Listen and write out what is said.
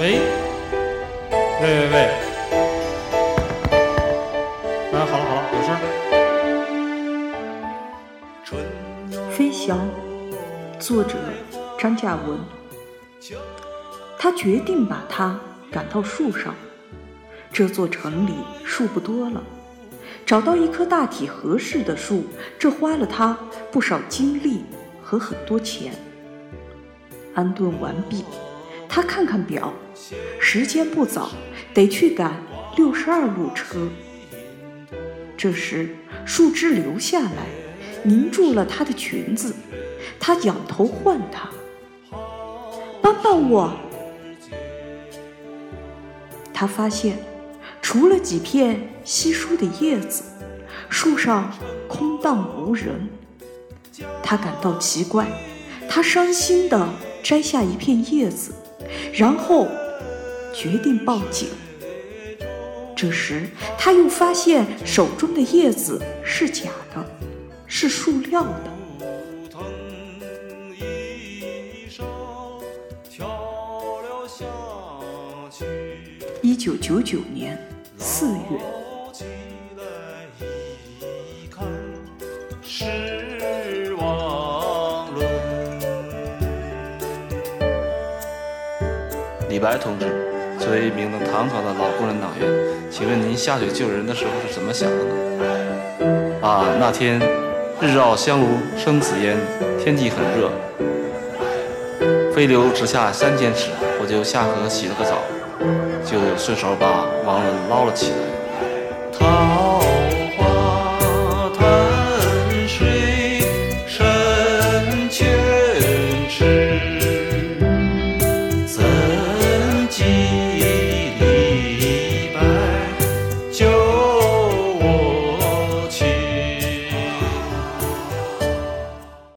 喂。喂喂喂。嗯好了好了有事儿飞翔作者张嘉文。他决定把它赶到树上这座城里树不多了。找到一棵大体合适的树这花了他不少精力和很多钱。安顿完毕。他看看表，时间不早，得去赶六十二路车。这时，树枝流下来，凝住了她的裙子。他仰头唤他：“帮帮我！”他发现，除了几片稀疏的叶子，树上空荡无人。他感到奇怪，他伤心地摘下一片叶子，然后决定报警。这时，他又发现手中的叶子是假的，是塑料的。一九九九年四月，李白同志。作为一名唐朝的老共产党员，请问您下水救人的时候是怎么想的呢？啊，那天日照香炉生紫烟，天气很热，飞流直下三千尺，我就下河洗了个澡，就顺手把王伦捞了起来。